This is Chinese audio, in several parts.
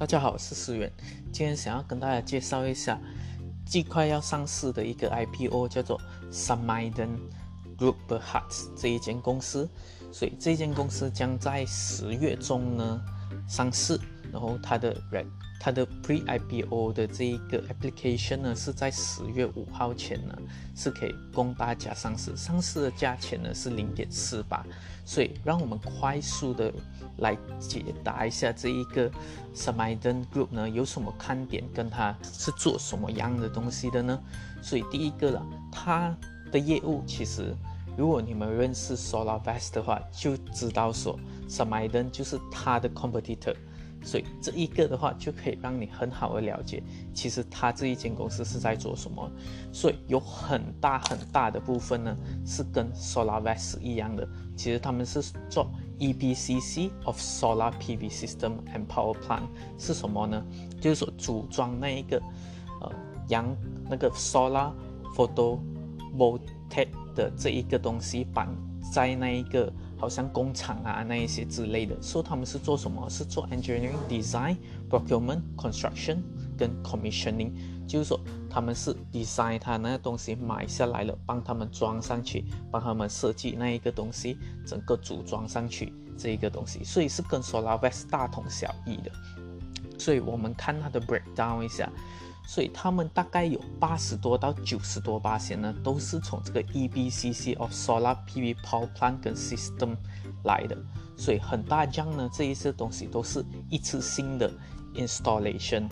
大家好，我是思源，今天想要跟大家介绍一下，即快要上市的一个 IPO，叫做 s a m i d e n Group Berhad 这一间公司，所以这间公司将在十月中呢上市，然后它的 Red。它的 Pre-IPO 的这一个 application 呢，是在十月五号前呢，是可以供大家上市。上市的价钱呢是零点四八，所以让我们快速的来解答一下这一个 s m i d e n Group 呢有什么看点，跟它是做什么样的东西的呢？所以第一个了，它的业务其实，如果你们认识 SolarVest 的话，就知道说 s m i d e n 就是它的 competitor。所以这一个的话，就可以让你很好的了解，其实他这一间公司是在做什么。所以有很大很大的部分呢，是跟 SolarVest 一样的。其实他们是做 EPCC of Solar PV System and Power Plant 是什么呢？就是说组装那一个呃阳那个 Solar Photovoltaic 的这一个东西绑在那一个。好像工厂啊那一些之类的，说他们是做什么？是做 engineering design procurement construction 跟 commissioning，就是说他们是 design 他那个东西买下来了，帮他们装上去，帮他们设计那一个东西，整个组装上去这一个东西，所以是跟 SolarVest 大同小异的。所以我们看它的 breakdown 一下。所以他们大概有八十多到九十多八线呢，都是从这个 EBCC of Solar PV Power Plant 跟 System 来的。所以很大量呢，这一些东西都是一次性的 installation。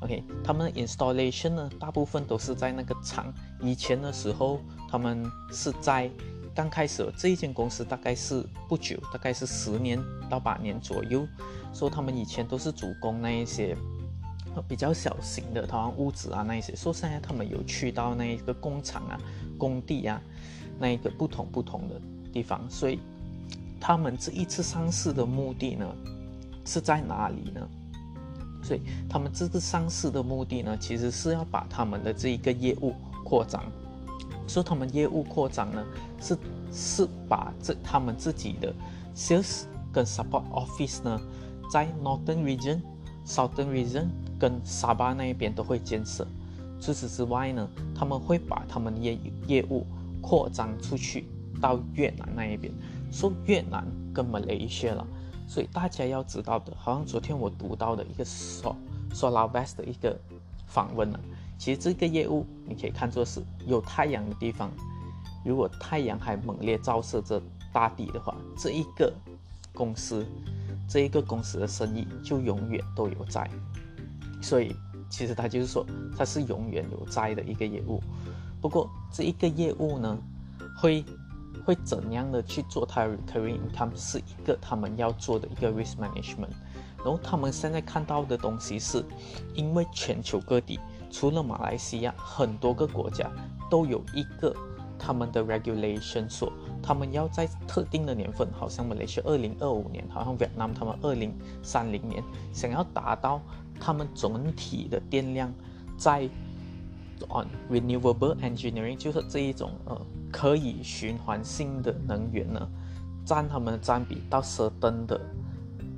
OK，他们 installation 呢，大部分都是在那个厂。以前的时候，他们是在刚开始这一间公司大概是不久，大概是十年到八年左右。说他们以前都是主攻那一些。比较小型的，好像屋子啊那一些，说现在他们有去到那一个工厂啊、工地啊，那一个不同不同的地方，所以他们这一次上市的目的呢是在哪里呢？所以他们这次上市的目的呢，其实是要把他们的这一个业务扩张。说他们业务扩张呢，是是把这他们自己的 sales 跟 support office 呢，在 Northern Region、Southern Region。跟沙巴那一边都会建设。除此之外呢，他们会把他们业业务扩张出去到越南那一边，说越南跟马来西亚了。所以大家要知道的，好像昨天我读到的一个说说老 best 的一个访问呢，其实这个业务你可以看作是有太阳的地方，如果太阳还猛烈照射着大地的话，这一个公司这一个公司的生意就永远都有在。所以，其实它就是说，它是永远有在的一个业务。不过，这一个业务呢，会会怎样的去做它 recurring income，是一个他们要做的一个 risk management。然后，他们现在看到的东西是，因为全球各地，除了马来西亚，很多个国家都有一个他们的 regulation 说，他们要在特定的年份，好像马来西亚二零二五年，好像越南他们二零三零年，想要达到。他们总体的电量在 on renewable engineering，就是这一种呃可以循环性的能源呢，占他们的占比到十吨的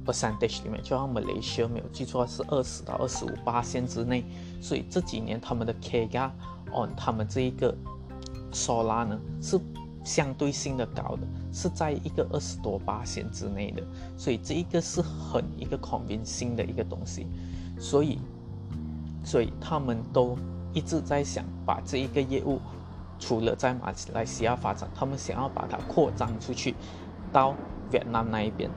percentage 里面，就像马来西亚没有记错是二十到二十五八线之内，所以这几年他们的 KGA on 他们这一个 solar 呢是相对性的高的，是在一个二十多八线之内的，所以这一个是很一个 convincing 的一个东西。所以，所以他们都一直在想把这一个业务，除了在马来西亚发展，他们想要把它扩张出去，到越南那一边。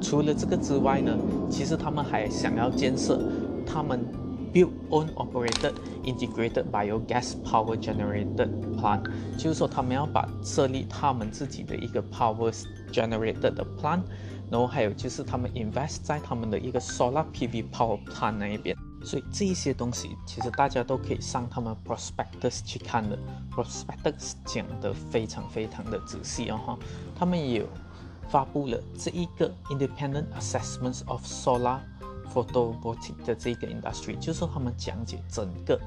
除了这个之外呢，其实他们还想要建设他们 build own operated integrated biogas power generated plant，就是说他们要把设立他们自己的一个 power generated 的 plant。然后还有就是他们 invest 在他们的一个 solar PV power plant 那一边，所以这一些东西其实大家都可以上他们 prospectus 去看的，prospectus 讲的非常非常的仔细哦哈，他们也有发布了这一个 independent assessments of solar photovoltaic 的这个 industry，就是他们讲解整个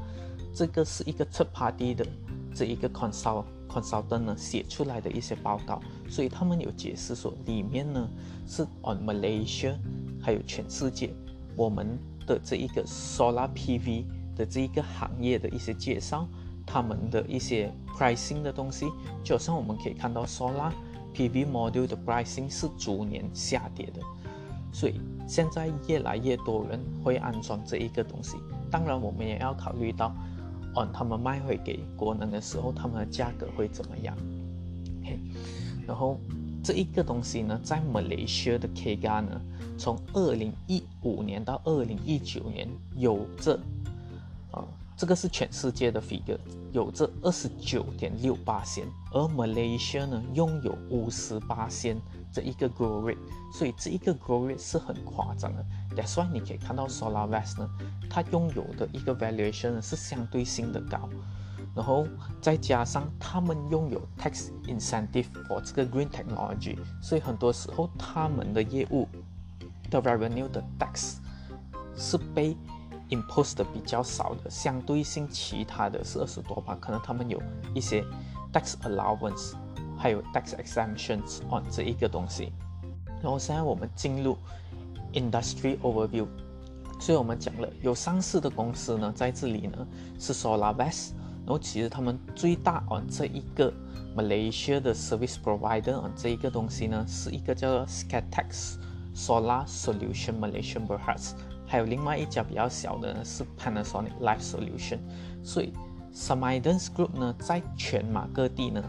这个是一个 third party 的这一个 consult。Consultant 呢写出来的一些报告，所以他们有解释说，里面呢是 on Malaysia，还有全世界我们的这一个 Solar PV 的这一个行业的一些介绍，他们的一些 pricing 的东西，就好像我们可以看到 Solar PV module 的 pricing 是逐年下跌的，所以现在越来越多人会安装这一个东西。当然，我们也要考虑到，哦，他们卖回给国人的时候，他们的价格会怎么样？OK，然后这一个东西呢，在 Malaysia 的 K 价呢，从二零一五年到二零一九年，有着，啊，这个是全世界的 figure，有着二十九点六八线，而 Malaysia 呢，拥有五十八线这一个 grow rate，所以这一个 grow rate 是很夸张的。That's why 你可以看到 Solar West 呢，它拥有的一个 valuation 是相对性的高，然后再加上他们拥有 tax incentive for 这个 green technology，所以很多时候他们的业务的 revenue 的 tax 是被 imposed 的比较少的，相对性其他的是二十多吧，可能他们有一些 tax allowance，还有 tax exemptions on 这一个东西。然后现在我们进入。Industry overview，所以我们讲了有上市的公司呢，在这里呢是 Solar West，然后其实他们最大 on 这一个 Malaysia 的 service provider 啊这一个东西呢是一个叫做 Skatex Solar Solution Malaysia Berhad，还有另外一家比较小的呢是 Panasonic Life Solution，所以 Samidens Group 呢在全马各地呢，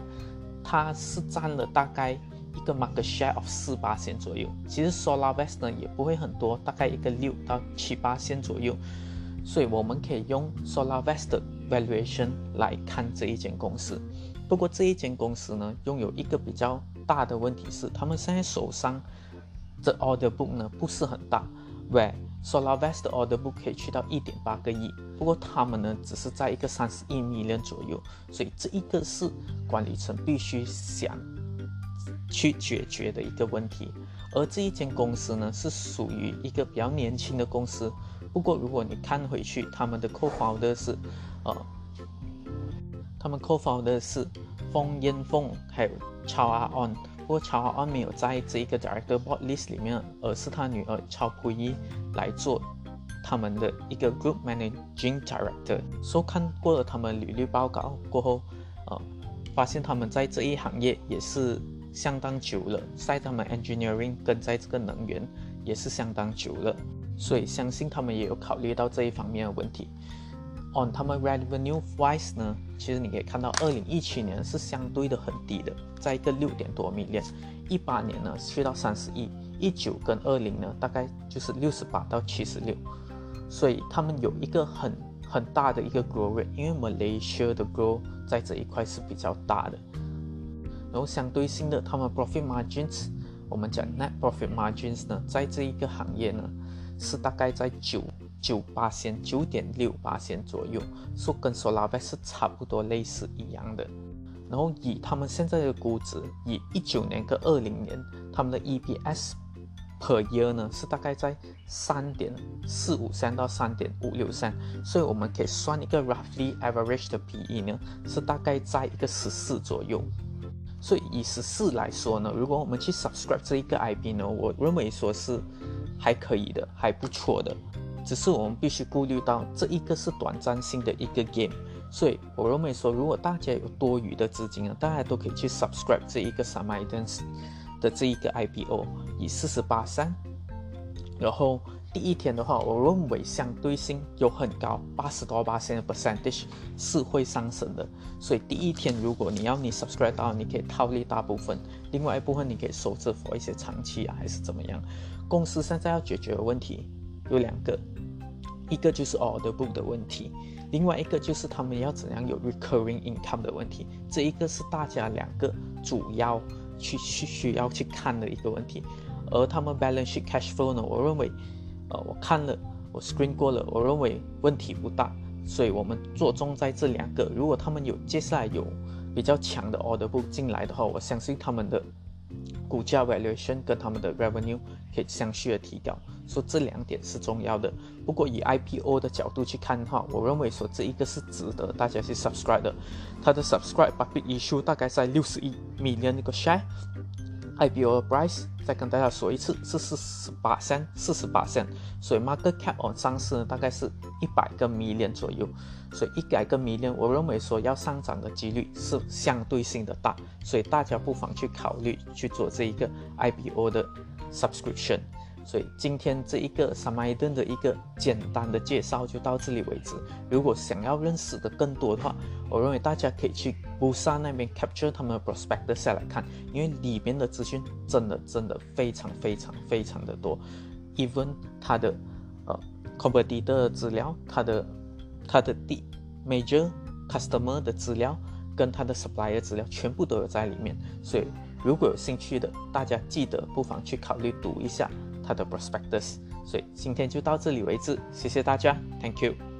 它是占了大概。一个 market share of 四八线左右，其实 Solar West 呢也不会很多，大概一个六到七八线左右，所以我们可以用 Solar West 的 valuation 来看这一间公司。不过这一间公司呢，拥有一个比较大的问题是，他们现在手上的 order book 呢不是很大，where Solar West 的 order book 可以去到一点八个亿，不过他们呢只是在一个三十亿美元左右，所以这一个是管理层必须想。去解决的一个问题，而这一间公司呢，是属于一个比较年轻的公司。不过，如果你看回去，他们的 co-founder 是，呃，他们 co-founder 是风烟凤，还有超阿 on。不过，超阿 on 没有在这一个 director board list 里面，而是他女儿超普一来做他们的一个 group managing director。所看过了他们履历报告过后，呃，发现他们在这一行业也是。相当久了，在他们 engineering 跟在这个能源也是相当久了，所以相信他们也有考虑到这一方面的问题。On 他们 revenue wise 呢，其实你可以看到，二零一七年是相对的很低的，在一个六点多 million，一八年呢去到三十亿，一九跟二零呢大概就是六十八到七十六，所以他们有一个很很大的一个 growth，因为 Malaysia 的 grow 在这一块是比较大的。然后相对性的，他们 profit margins，我们讲 net profit margins 呢，在这一个行业呢，是大概在九九八线、九点六八线左右，说跟 Solar West 是差不多类似一样的。然后以他们现在的估值，以一九年跟二零年，他们的 EPS per year 呢，是大概在三点四五三到三点五六三，所以我们可以算一个 roughly average 的 PE 呢，是大概在一个十四左右。所以以十四来说呢，如果我们去 subscribe 这一个 IP 呢，我认为说是还可以的，还不错的。只是我们必须顾虑到这一个是短暂性的一个 game，所以我认为说，如果大家有多余的资金啊，大家都可以去 subscribe 这一个 s a m i d a n s 的这一个 IPO，以四十八三，然后。第一天的话，我认为相对性有很高，八十多八千的 percentage 是会上升的。所以第一天，如果你要你 subscribe 到，你可以套利大部分，另外一部分你可以收着 for 一些长期啊，还是怎么样？公司现在要解决的问题有两个，一个就是 order book 的问题，另外一个就是他们要怎样有 recurring income 的问题。这一个是大家两个主要去去需要去看的一个问题。而他们 balance sheet cash flow 呢，我认为。呃，我看了，我 screen 过了，我认为问题不大，所以我们着重在这两个。如果他们有接下来有比较强的 order book 进来的话，我相信他们的股价 valuation 跟他们的 revenue 可以相续的提高，说这两点是重要的。不过以 IPO 的角度去看的话，我认为说这一个是值得大家去 subscribe 的。它的 subscribe public issue 大概在六十亿 million 一个 share，IPO price 再跟大家说一次是四十八线，四十八线，所以 market cap on 上市呢大概是一百个 million 左右，所以一百个 million，我认为说要上涨的几率是相对性的大，所以大家不妨去考虑去做这一个 IBO 的 subscription。所以今天这一个萨麦顿的一个简单的介绍就到这里为止。如果想要认识的更多的话，我认为大家可以去 Busan 那边 capture 他们的 prospect 下来看，因为里面的资讯真的真的非常非常非常的多。Even 它的呃 competitor 的资料，它的它的第 major customer 的资料跟它的 supplier 资料全部都有在里面。所以如果有兴趣的，大家记得不妨去考虑读一下。它的 prospectus，所以今天就到这里为止，谢谢大家，Thank you。